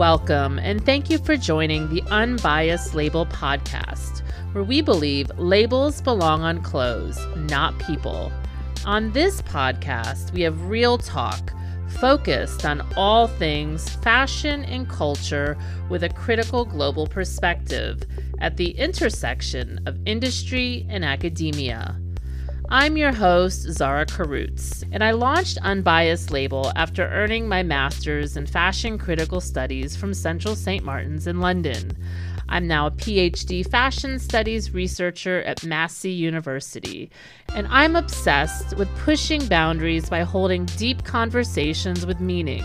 Welcome, and thank you for joining the Unbiased Label podcast, where we believe labels belong on clothes, not people. On this podcast, we have real talk focused on all things fashion and culture with a critical global perspective at the intersection of industry and academia. I'm your host, Zara Korutz, and I launched Unbiased Label after earning my master's in fashion critical studies from Central St. Martin's in London. I'm now a PhD fashion studies researcher at Massey University, and I'm obsessed with pushing boundaries by holding deep conversations with meaning.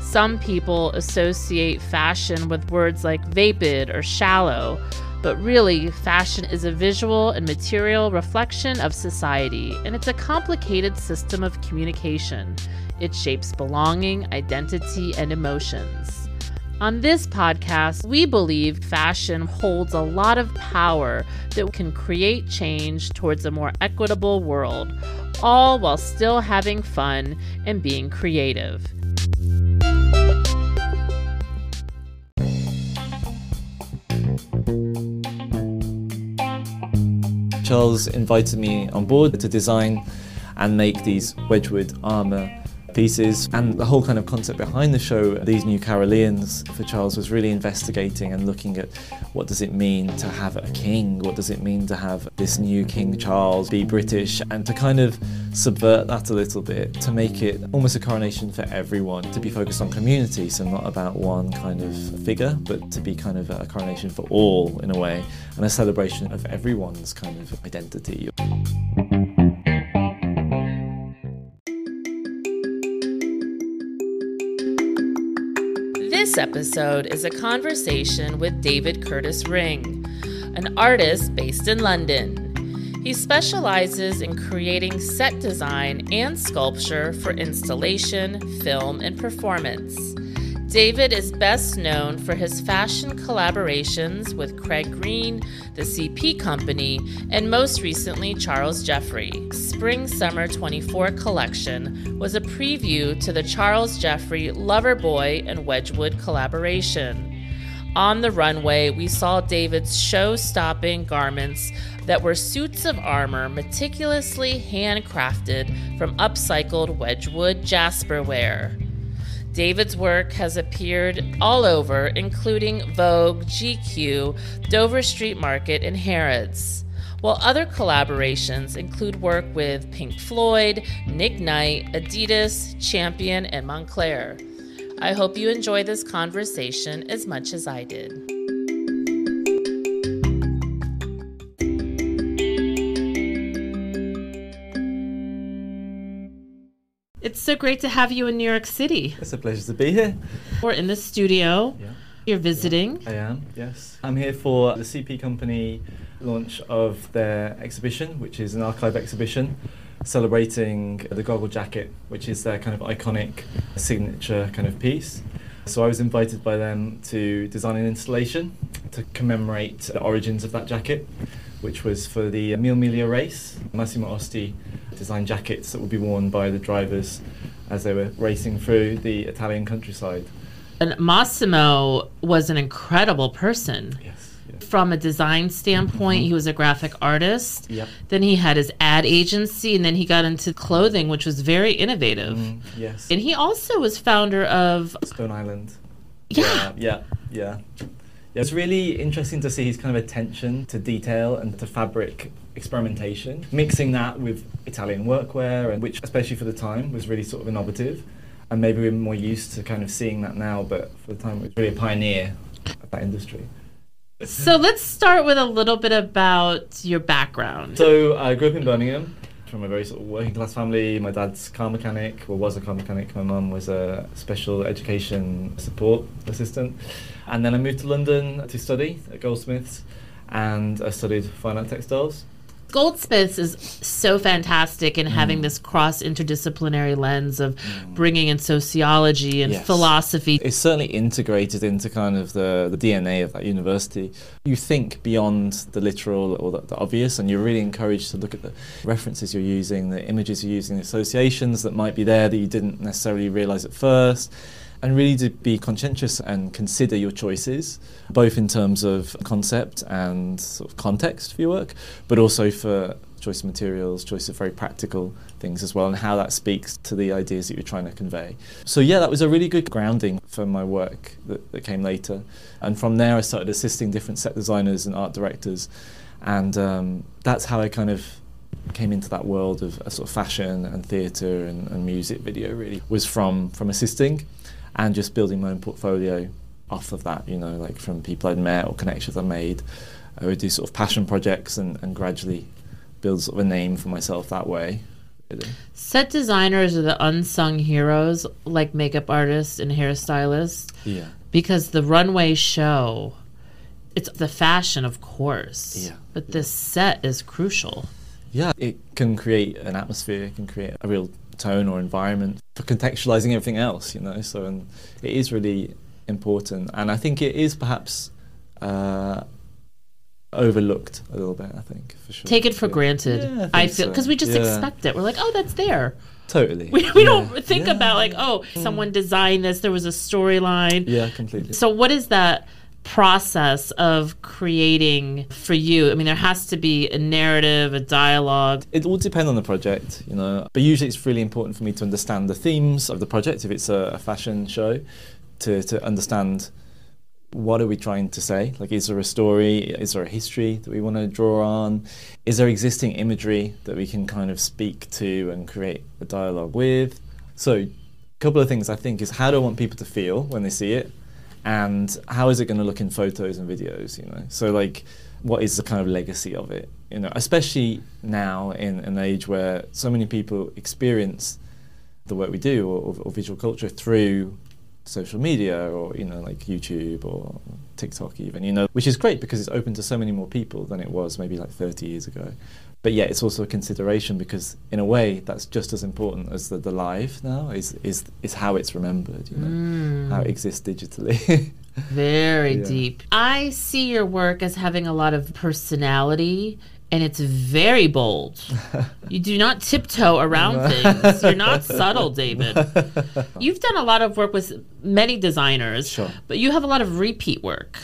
Some people associate fashion with words like vapid or shallow, but really, fashion is a visual and material reflection of society, and it's a complicated system of communication. It shapes belonging, identity, and emotions. On this podcast, we believe fashion holds a lot of power that can create change towards a more equitable world, all while still having fun and being creative. Charles invited me on board to design and make these Wedgwood armour pieces. And the whole kind of concept behind the show, these new Caroleans for Charles was really investigating and looking at what does it mean to have a king? What does it mean to have this new King Charles be British? And to kind of subvert that a little bit, to make it almost a coronation for everyone, to be focused on community, so not about one kind of figure, but to be kind of a coronation for all in a way, and a celebration of everyone's kind of identity. This episode is a conversation with David Curtis Ring, an artist based in London. He specializes in creating set design and sculpture for installation, film, and performance. David is best known for his fashion collaborations with Craig Green, the CP Company, and most recently Charles Jeffrey. Spring Summer 24 collection was a preview to the Charles Jeffrey Loverboy and Wedgwood collaboration. On the runway, we saw David's show stopping garments that were suits of armor meticulously handcrafted from upcycled Wedgwood jasperware. David's work has appeared all over, including Vogue, GQ, Dover Street Market, and Harrods. While other collaborations include work with Pink Floyd, Nick Knight, Adidas, Champion, and Moncler. I hope you enjoy this conversation as much as I did. It's so great to have you in New York City. It's a pleasure to be here. We're in the studio. Yeah. You're visiting. I am, yes. I'm here for the CP Company launch of their exhibition, which is an archive exhibition celebrating the goggle jacket, which is their kind of iconic signature kind of piece. So I was invited by them to design an installation to commemorate the origins of that jacket, which was for the Mille Miglia race. Massimo Osti designed jackets that would be worn by the drivers as they were racing through the Italian countryside. And Massimo was an incredible person. Yes. yes. From a design standpoint, he was a graphic artist. Yep. Then he had his ad agency, and then he got into clothing, which was very innovative. Mm, yes. And he also was founder of Stone Island. Yeah. Yeah, yeah. Yeah, it's really interesting to see his kind of attention to detail and to fabric experimentation, mixing that with Italian workwear, and which, especially for the time, was really sort of innovative. And maybe we're more used to kind of seeing that now, but for the time, it was really a pioneer of that industry. So let's start with a little bit about your background. So I grew up in Birmingham from a very sort of working class family. My dad's car mechanic, or was a car mechanic. My mum was a special education support assistant. And then I moved to London to study at Goldsmiths and I studied fine art textiles. Goldsmiths is so fantastic in Mm. having this cross interdisciplinary lens of bringing in sociology and Yes. philosophy. It's certainly integrated into kind of the, the DNA of that university. You think beyond the literal or the, the obvious, and you're really encouraged to look at the references you're using, the images you're using, the associations that might be there that you didn't necessarily realize at first. And really to be conscientious and consider your choices, both in terms of concept and sort of context for your work, but also for choice of materials, choice of very practical things as well, and how that speaks to the ideas that you're trying to convey. So, yeah, that was a really good grounding for my work that, that came later. And from there, I started assisting different set designers and art directors, and um, that's how I kind of came into that world of sort of fashion and theatre and, and music video really was from from assisting and just building my own portfolio off of that, you know, like from people I'd met or connections I made. I would do sort of passion projects and, and gradually build sort of a name for myself that way. Set designers are the unsung heroes, like makeup artists and hairstylists. Yeah. Because the runway show, it's the fashion, of course. Yeah. But the set is crucial. Yeah, it can create an atmosphere, it can create a real tone or environment for contextualizing everything else, you know. So, and it is really important, and I think it is perhaps uh, overlooked a little bit. I think for sure. Take it for yeah. granted. Yeah, I, I feel so. because we just yeah. expect it. We're like, oh, that's there. Totally. We, we don't think about like, oh, someone designed this. There was a storyline. Yeah, completely. So, what is that? Process of creating for you? I mean, there has to be a narrative, a dialogue. It all depends on the project, you know. But usually, it's really important for me to understand the themes of the project. If it's a, a fashion show, to to understand what are we trying to say? Like, is there a story? Is there a history that we want to draw on? Is there existing imagery that we can kind of speak to and create a dialogue with? So, a couple of things I think is how do I want people to feel when they see it? And how is it going to look in photos and videos you know? So like what is the kind of legacy of it you know? Especially now in an age where so many people experience the work we do or, or, visual culture through social media or you know like youtube or tiktok even you know? Which is great because it's open to so many more people than it was maybe like 30 years ago but yeah, it's also a consideration because in a way that's just as important as the, the live now is is is how it's remembered, you know, mm. how it exists digitally. Very yeah. deep. I see your work as having a lot of personality and it's very bold. you do not tiptoe around things. You're not subtle, David. You've done a lot of work with many designers, sure. but you have a lot of repeat work.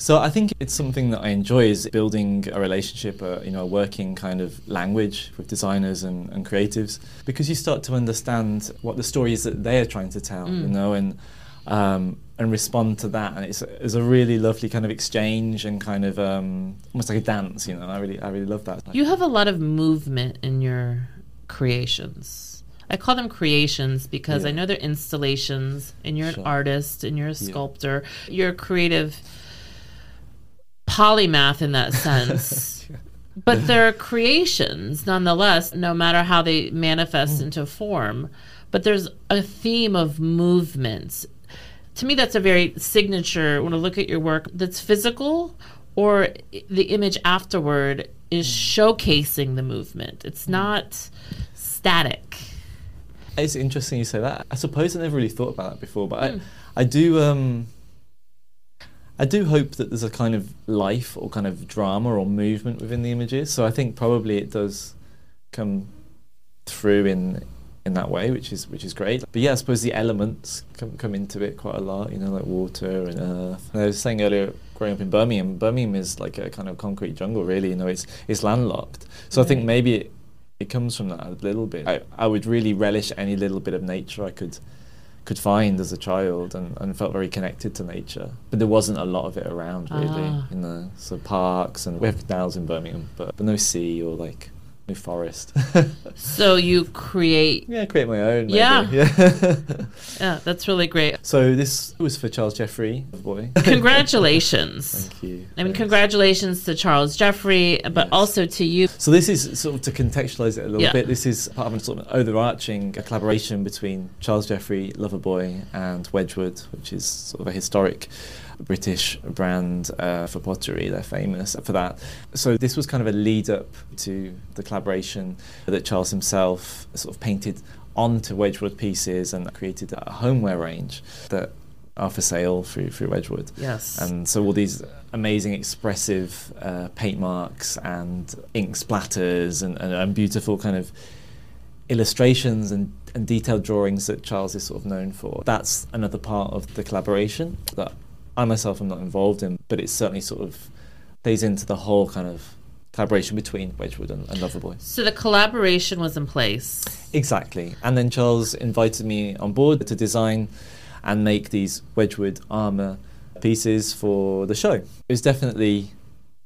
So I think it's something that I enjoy is building a relationship, a, you know, a working kind of language with designers and, and creatives, because you start to understand what the story is that they are trying to tell, mm. you know, and um, and respond to that. And it's, it's a really lovely kind of exchange and kind of um, almost like a dance, you know. I really I really love that. You have a lot of movement in your creations. I call them creations because yeah. I know they're installations, and you're sure. an artist, and you're a sculptor. Yeah. You're a creative polymath in that sense. but they're creations nonetheless, no matter how they manifest mm. into form. But there's a theme of movements. To me, that's a very signature when I look at your work that's physical or the image afterward is mm. showcasing the movement. It's mm. not static. It's interesting you say that. I suppose I never really thought about that before, but mm. I, I do. Um, I do hope that there's a kind of life or kind of drama or movement within the images. So I think probably it does come through in in that way, which is which is great. But yeah, I suppose the elements come come into it quite a lot. You know, like water and earth. And I was saying earlier, growing up in Birmingham, Birmingham is like a kind of concrete jungle. Really, you know, it's it's landlocked. So right. I think maybe it, it comes from that a little bit. I, I would really relish any little bit of nature I could could find as a child and, and felt very connected to nature. But there wasn't a lot of it around really, ah. you know. So parks and we have canals in Birmingham, but, but no sea or like no forest. so you create Yeah, create my own. Maybe. Yeah. Yeah. yeah, that's really great. So this was for Charles Jeffrey, boy. Congratulations. Thank you. I mean congratulations to Charles Jeffrey, but yes. also to you. So this is sort of to contextualize it a little yeah. bit. This is part of a sort of overarching a collaboration between Charles Jeffrey, Loverboy, and Wedgwood, which is sort of a historic British brand uh, for pottery. They're famous for that. So this was kind of a lead up to the collaboration that Charles himself sort of painted onto Wedgwood pieces and created a homeware range that are for sale through through Wedgwood. Yes. And so all these amazing expressive uh, paint marks and ink splatters and, and, and beautiful kind of illustrations and and detailed drawings that Charles is sort of known for. That's another part of the collaboration that I myself am not involved in, but it certainly sort of plays into the whole kind of collaboration between Wedgwood and, and Loverboy. So the collaboration was in place. Exactly. And then Charles invited me on board to design and make these Wedgwood armour pieces for the show. It was definitely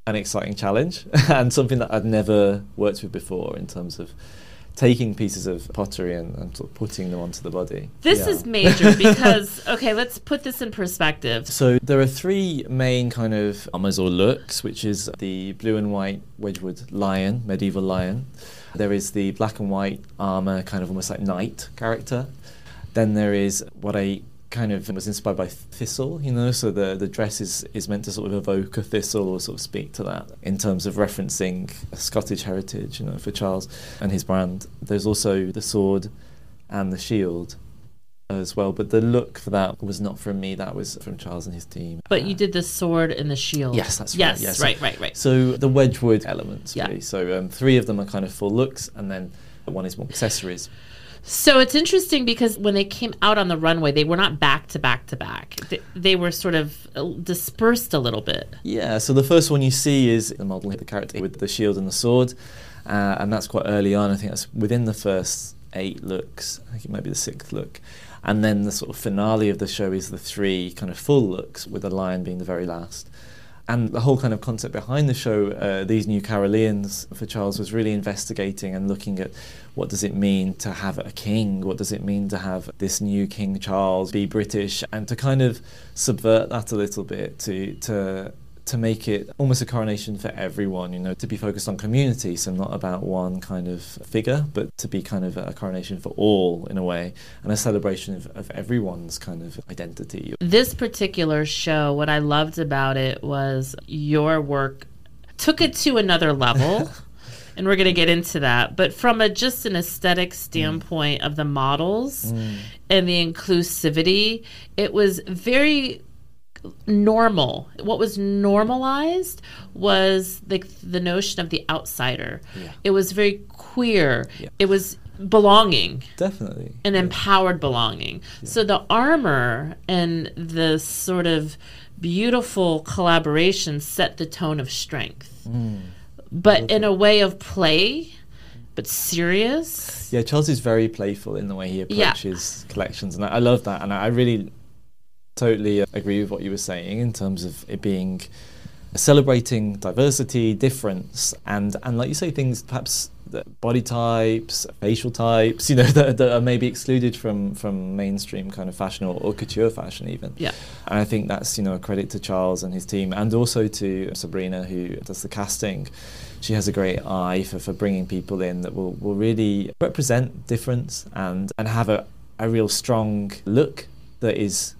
an exciting challenge and something that I'd never worked with before in terms of taking pieces of pottery and, and sort of putting them onto the body. This Yeah. is major because okay, let's put this in perspective. So there are three main kind of armors or looks, which is the blue and white Wedgwood lion, medieval lion. There is the black and white armor, kind of almost like knight character. Then there is what I kind of was inspired by thistle, you know, so the, the dress is, is meant to sort of evoke a thistle or sort of speak to that in terms of referencing Scottish heritage, you know, for Charles and his brand. There's also the sword and the shield as well, but the look for that was not from me, that was from Charles and his team. But you did the sword and the shield. Yes, that's right, yes, yes. right, right, right. So the Wedgwood elements, Yeah. really. So um, three of them are kind of full looks, and then one is more accessories. So it's interesting because when they came out on the runway, they were not back to back to back. They, they were sort of uh, dispersed a little bit. Yeah, so the first one you see is the model, the character with the shield and the sword, uh, and that's quite early on. I think that's within the first eight looks. I think it might be the sixth look. And then the sort of finale of the show is the three kind of full looks, with the lion being the very last. And the whole kind of concept behind the show, uh, these new Caroleans for Charles, was really investigating and looking at what does it mean to have a king? What does it mean to have this new King Charles be British? And to kind of subvert that a little bit, to to to make it almost a coronation for everyone, you know, to be focused on community, so not about one kind of figure, but to be kind of a coronation for all in a way, and a celebration of, of everyone's kind of identity. This particular show, what I loved about it was your work took it to another level. and we're going to get into that. But from a just an aesthetic mm. standpoint of the models mm. and the inclusivity, it was very normal. What was normalized was like the notion of the outsider. Yeah. It was very queer. Yeah. It was belonging Definitely. an empowered belonging. So the armor and the sort of beautiful collaboration set the tone of strength, mm. but in a way of play, but serious. Yeah, Charles is very playful in the way he Yeah. approaches collections, and I, I love that. And I, I really totally uh, agree with what you were saying in terms of it being celebrating diversity, difference, and and like you say, things perhaps body types, facial types, you know, that, that are maybe excluded from from mainstream kind of fashion or, or couture fashion even. Yeah. And I think that's you know a credit to Charles and his team, and also to Sabrina who does the casting. She has a great eye for, for bringing people in that will, will really represent difference and, and have a, a real strong look that is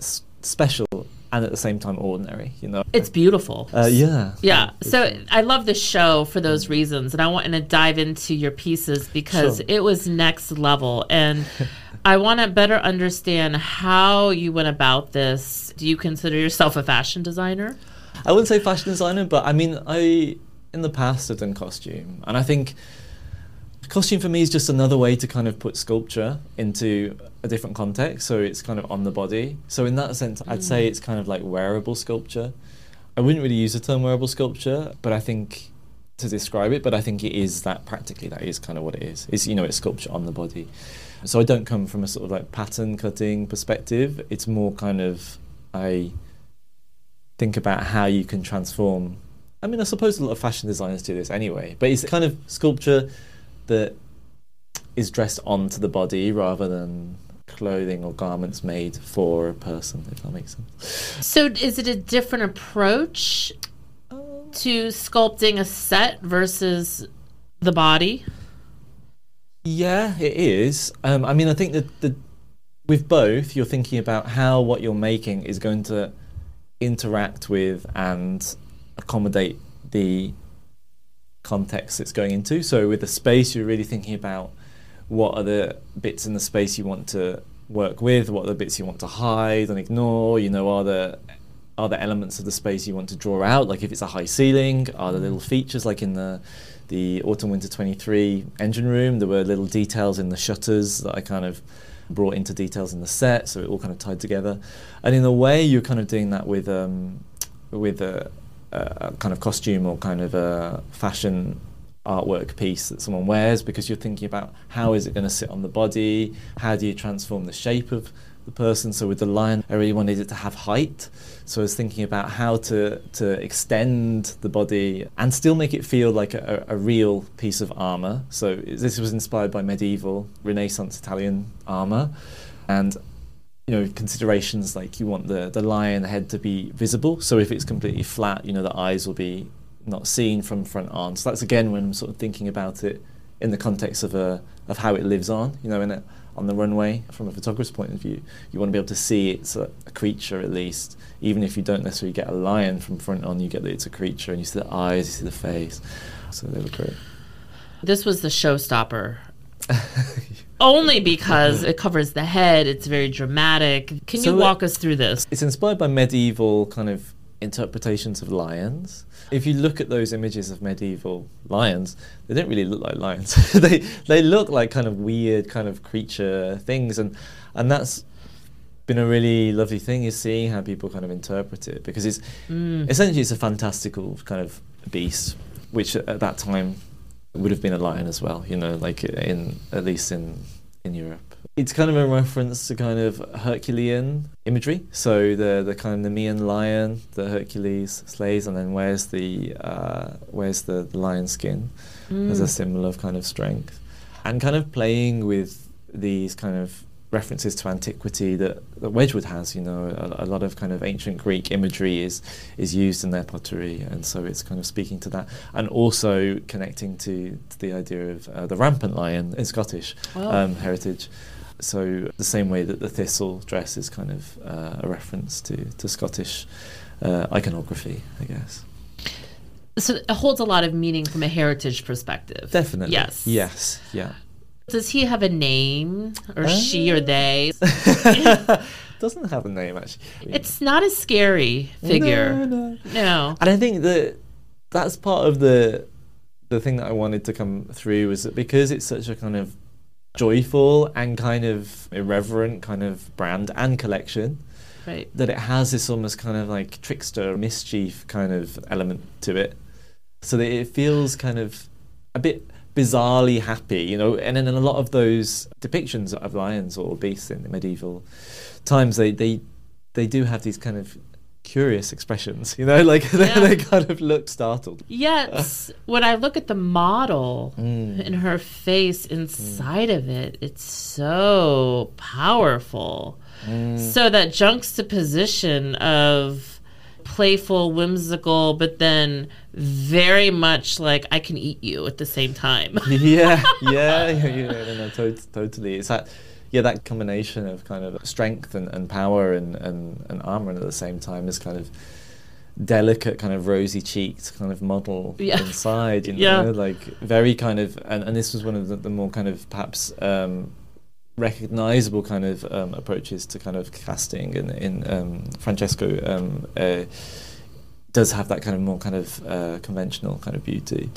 s- special and at the same time ordinary. You know. It's beautiful. Uh, yeah. Yeah. So. I love the show for those reasons. And I want to dive into your pieces because Sure. it was next level. And I want to better understand how you went about this. Do you consider yourself a fashion designer? I wouldn't say fashion designer, but I mean, I in the past have done costume, and I think costume for me is just another way to kind of put sculpture into a different context. So it's kind of on the body. So in that sense, I'd say mm. it's kind of like wearable sculpture. I wouldn't really use the term wearable sculpture, but I think to describe it, but I think it is that practically that is kind of what it is. It's you know it's sculpture on the body. So I don't come from a sort of like pattern cutting perspective. It's more kind of I think about how you can transform. I mean, I suppose a lot of fashion designers do this anyway, but it's kind of sculpture that is dressed onto the body rather than clothing or garments made for a person, if that makes sense. So is it a different approach to sculpting a set versus the body? Yeah, it is. Um, I mean, I think that the with both, you're thinking about how what you're making is going to interact with and accommodate the context it's going into. So with the space, you're really thinking about what are the bits in the space you want to work with, what are the bits you want to hide and ignore. You know, are the are the elements of the space you want to draw out? Like if it's a high ceiling, are there little features like in the the Autumn Winter 23 engine room. There were little details in the shutters that I kind of brought into details in the set, so it all kind of tied together. And in a way, you're kind of doing that with um, with a, kind of costume or kind of a fashion artwork piece that someone wears because you're thinking about how is it going to sit on the body, how do you transform the shape of the person. So with the lion, I really wanted it to have height. So I was thinking about how to to extend the body and still make it feel like a, a real piece of armor. So this was inspired by medieval Renaissance Italian armor, and you know considerations like you want the the lion head to be visible. So if it's completely flat, you know the eyes will be not seen from front on. So that's again when I'm sort of thinking about it in the context of a of how it lives on. You know, in a, on the runway from a photographer's point of view, you want to be able to see it's a, a, creature at least, even if you don't necessarily get a lion from front on. You get that it's a creature, and you see the eyes, you see the face. So they were great. This was the showstopper. Only because it covers the head, it's very dramatic. Can so you walk it, us through this? It's inspired by medieval kind of interpretations of lions. If you look at those images of medieval lions, they don't really look like lions. they they look like kind of weird kind of creature things and and that's been a really lovely thing is seeing how people kind of interpret it because it's mm. essentially it's a fantastical kind of beast which at that time would have been a lion as well, you know, like in at least in in Europe. It's kind of a reference to kind of Herculean imagery. So the the kind of Nemean lion that Hercules slays, and then where's the uh, wears the, the lion skin mm. as a symbol of kind of strength, and kind of playing with these kind of references to antiquity that, that Wedgwood has. You know, a, a, lot of kind of ancient Greek imagery is is used in their pottery, and so it's kind of speaking to that, and also connecting to, to the idea of uh, the rampant lion in Scottish um, heritage. So the same way that the thistle dress is kind of uh, a reference to, to Scottish uh, iconography, I guess. So it holds a lot of meaning from a heritage perspective. Definitely. Yes. Yes. Yeah. Does he have a name, or uh, she, or they? Doesn't have a name actually. It's not a scary figure. No, no. no. And I think that that's part of the the thing that I wanted to come through was that because it's such a kind of joyful and kind of irreverent kind of brand and collection. Right. That it has this almost kind of like trickster mischief kind of element to it. So that it feels kind of a bit bizarrely happy, you know, and in a lot of those depictions of lions or beasts in the medieval times they, they they do have these kind of curious expressions, you know, like they, yeah. they kind of look startled. Yes. when I look at the model mm. and her face inside mm. of it, it's so powerful. Mm. So that juxtaposition of playful, whimsical, but then very much like I can eat you at the same time. yeah, yeah, yeah, no, to- totally. It's that yeah, that combination of kind of strength and, and power and, and, and armor and at the same time is kind of delicate kind of rosy cheeked kind of model yeah. inside you know yeah. like very kind of and, and this was one of the, the more kind of perhaps um, recognizable kind of um, approaches to kind of casting in, in um, Francesco um, uh, does have that kind of more kind of uh, conventional kind of beauty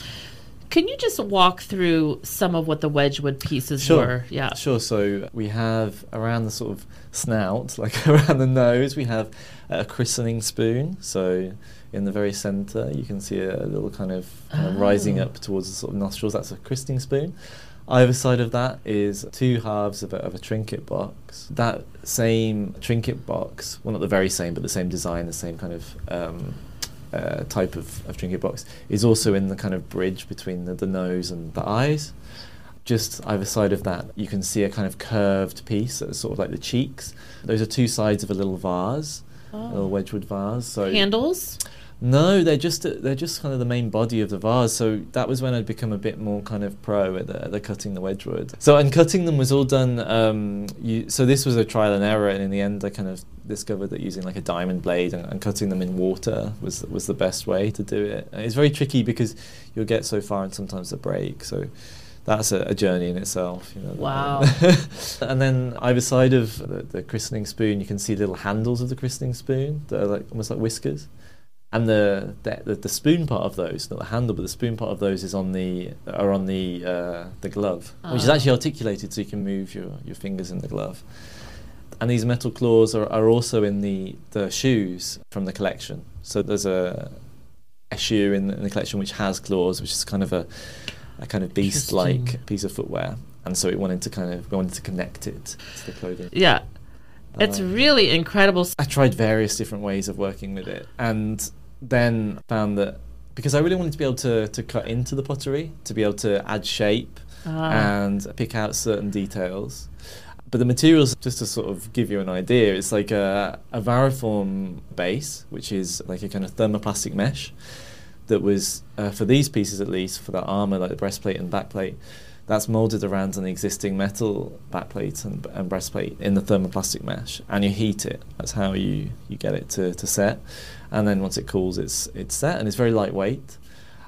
can you just walk through some of what the Wedgwood pieces sure. were? Yeah. Sure. So we have around the sort of snout, like around the nose, we have a christening spoon. So in the very centre, you can see a little kind of, kind oh. of rising up towards the sort of nostrils. That's a christening spoon. Either side of that is two halves of a, of a trinket box. That same trinket box, well, not the very same, but the same design, the same kind of um, uh, type of, of trinket box is also in the kind of bridge between the, the nose and the eyes. Just either side of that, you can see a kind of curved piece, that's sort of like the cheeks. Those are two sides of a little vase, oh. a little Wedgwood vase. So handles. No, they're just they're just kind of the main body of the vase. So that was when I'd become a bit more kind of pro at the, the cutting the Wedgwood. So and cutting them was all done. Um, you, so this was a trial and error, and in the end, I kind of discovered that using like a diamond blade and, and cutting them in water was was the best way to do it. And it's very tricky because you'll get so far and sometimes they break. So that's a, a, journey in itself. You know, wow. and then either side of the, the, christening spoon, you can see little handles of the christening spoon that are like almost like whiskers and the, the the spoon part of those, not the handle, but the spoon part of those is on the are on the uh, the glove, which is Ah. actually articulated so you can move your, your fingers in the glove. And these metal claws are, are also in the, the shoes from the collection. So there's a a shoe in the, in the collection which has claws, which is kind of a a kind of beast-like piece of footwear. And so it wanted to kind of we wanted to connect it to the clothing. Yeah. It's Um, really incredible. I tried various different ways of working with it, and then found that because I really wanted to be able to, to cut into the pottery, to be able to add shape Ah. and pick out certain details. But the materials, just to sort of give you an idea, it's like a, a Varaform base, which is like a kind of thermoplastic mesh that was, uh, for these pieces at least, for the armour, like the breastplate and backplate, that's moulded around an existing metal backplate and, and breastplate in the thermoplastic mesh, and you heat it. That's how you, you get it to, to set. And then once it cools, it's, it's set, and it's very lightweight,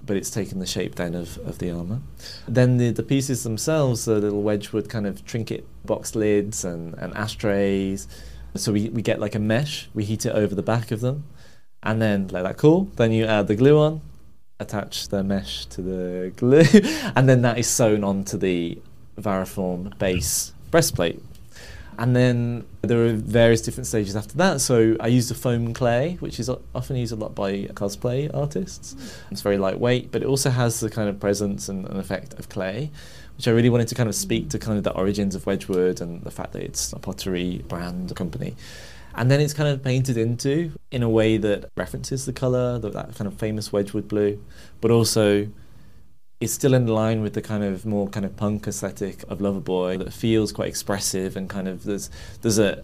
but it's taken the shape then of, of the armour. Then the, the pieces themselves, the little Wedgwood kind of trinket box lids and, and ashtrays. So we, we get like a mesh, we heat it over the back of them, and then let that cool. Then you add the glue on, attach the mesh to the glue, and then that is sewn onto the Varaform base breastplate. And then there are various different stages after that. So I used a foam clay, which is often used a lot by cosplay artists. Mm. It's very lightweight, but it also has the kind of presence and, and effect of clay, which I really wanted to kind of speak to kind of the origins of Wedgwood and the fact that it's a pottery brand company. And then it's kind of painted into in a way that references the colour, that, kind of famous Wedgwood blue, but also it's still in line with the kind of more kind of punk aesthetic of Loverboy that feels quite expressive and kind of there's there's a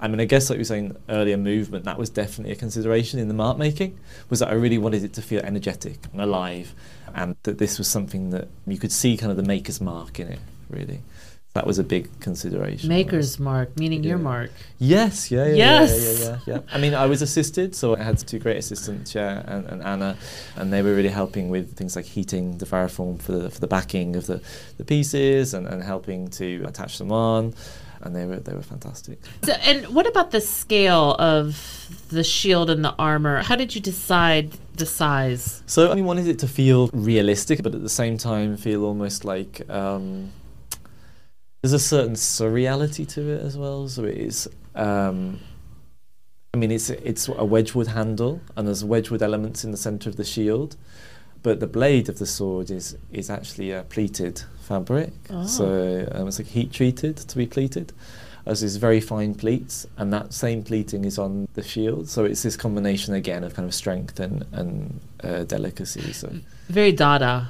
I mean I guess like you were saying earlier movement that was definitely a consideration in the mark making was that I really wanted it to feel energetic and alive and that this was something that you could see kind of the maker's mark in it really that was a big consideration Maker's mark, meaning your mark. Yes, yeah, yeah, Yes. yeah, yeah, yeah, yeah. I mean, I was assisted, so I had two great assistants, yeah, and, and Anna, and they were really helping with things like heating the Varaform for the for the backing of the, the pieces and, and helping to attach them on, and they were they were fantastic. So, and what about the scale of the shield and the armor? How did you decide the size? So I wanted it to feel realistic, but at the same time feel almost like um, there's a certain surreality to it as well. So it is. Um, I mean, it's it's a Wedgwood handle, and there's Wedgwood elements in the centre of the shield, but the blade of the sword is is actually a pleated fabric. Oh. So um, it's like heat treated to be pleated. As these very fine pleats, and that same pleating is on the shield. So it's this combination again of kind of strength and and uh, delicacy. So Very Dada.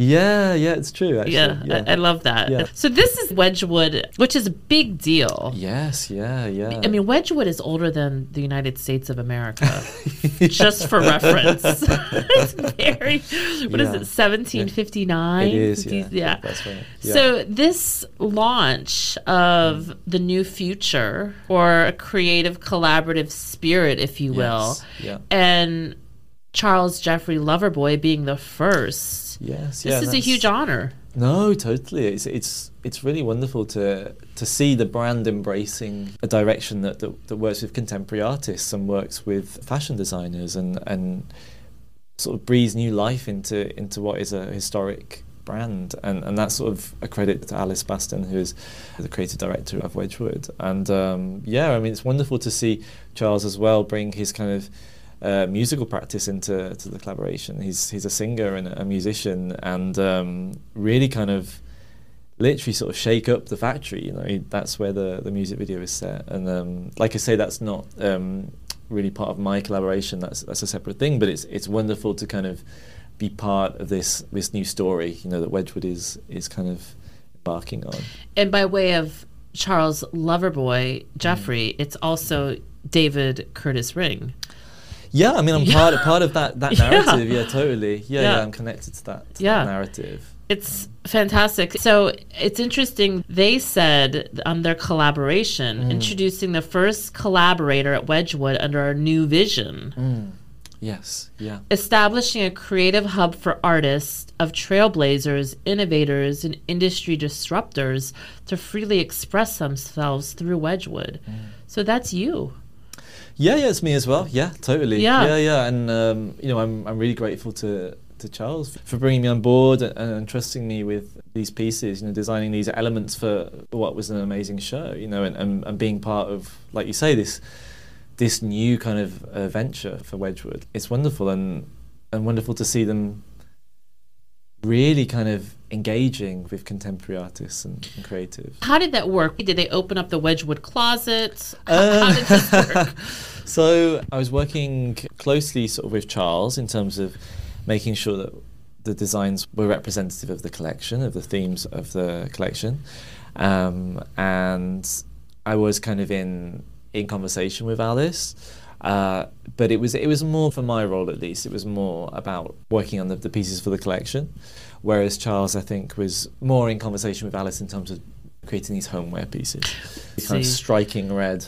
Yeah, yeah, it's true. Actually. Yeah, I, I love that. Yeah. So this is Wedgwood, which is a big deal. yes, yeah, yeah. I mean, Wedgwood is older than the United States of America, just for reference. it's very, what is Yeah. it, 1759? it is. Yeah, yeah. that's right. Yeah. So this launch of the new future or a creative collaborative spirit, if you will, Yes, yeah. and Charles Jeffrey Loverboy being the first. Yes, This yeah. is a huge honor. No, totally. It's it's it's really wonderful to to see the brand embracing a direction that, that, that works with contemporary artists and works with fashion designers and and sort of breathes new life into into what is a historic brand and and that's sort of a credit to Alice Baston who is the creative director of Wedgwood and um, yeah I mean it's wonderful to see Charles as well bring his kind of uh, musical practice into to the collaboration. He's he's a singer and a musician, and um, really kind of literally sort of shake up the factory. You know, he, that's where the the music video is set. And um, like I say, that's not um, really part of my collaboration. That's that's a separate thing. But it's it's wonderful to kind of be part of this this new story. You know, that Wedgwood is is kind of embarking on. And by way of Charles Loverboy Jeffrey, it's also David Curtis Ring. Yeah, I mean, I'm part of, part of that that narrative. Yeah, totally. Yeah, yeah. I'm connected to that, to Yeah. that narrative. It's fantastic. So it's interesting. They said on their collaboration, mm. introducing the first collaborator at Wedgwood under our new vision, mm. Yes, yeah. establishing a creative hub for artists of trailblazers, innovators, and industry disruptors to freely express themselves through Wedgwood. Mm. So that's you. Yeah, yeah, it's me as well. Yeah, totally. Yeah. yeah, yeah. And um, you know, I'm I'm really grateful to to Charles for bringing me on board and, and trusting me with these pieces. You know, designing these elements for what was an amazing show. You know, and, and, and being part of, like you say, this this new kind of uh, venture for Wedgwood. It's wonderful and and wonderful to see them really kind of engaging with contemporary artists and, and creatives. How did that work? Did they open up the Wedgwood closet? How, Uh, how did this work? so I was working closely sort of with Charles in terms of making sure that the designs were representative of the collection, of the themes of the collection, um, and I was kind of in in conversation with Alice. Uh, but it was it was more for my role at least. It was more about working on the, the pieces for the collection, whereas Charles I think was more in conversation with Alice in terms of creating these homeware pieces, these kind of striking red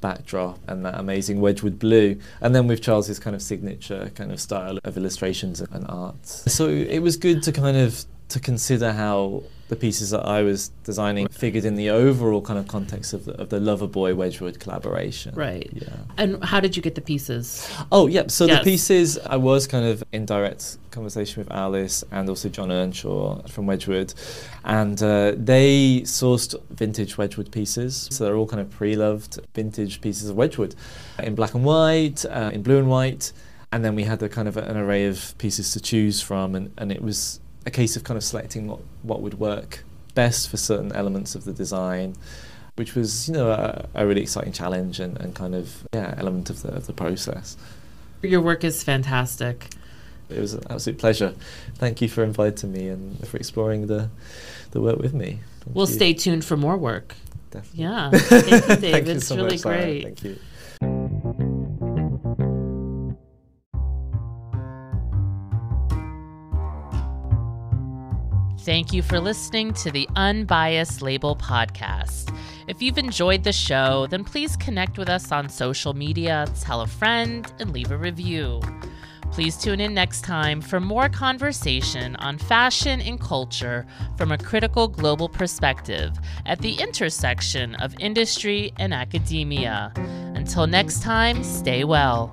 backdrop and that amazing Wedgwood blue, and then with Charles's kind of signature kind of style of illustrations and art. So it was good to kind of to consider how the pieces that I was designing figured in the overall kind of context of the, of the Loverboy Wedgwood collaboration. Right. Yeah. And how did you get the pieces? Oh, yeah. So Yes. the pieces, I was kind of in direct conversation with Alice and also John Earnshaw from Wedgwood, and uh, they sourced vintage Wedgwood pieces. So they're all kind of pre-loved vintage pieces of Wedgwood, in black and white, uh, in blue and white, and then we had a kind of an array of pieces to choose from, and, and it was a case of kind of selecting what, what would work best for certain elements of the design which was you know a, a really exciting challenge and, and kind of yeah element of the of the process. Your work is fantastic. It was an absolute pleasure. Thank you for inviting me and for exploring the the work with me. Thank We'll you. stay tuned for more work. Definitely. Yeah. Thank you, Dave. Thank you it's so really much, Zara. great. Thank you. Thank you for listening to the Unbiased Label podcast. If you've enjoyed the show, then please connect with us on social media, tell a friend, and leave a review. Please tune in next time for more conversation on fashion and culture from a critical global perspective at the intersection of industry and academia. Until next time, stay well.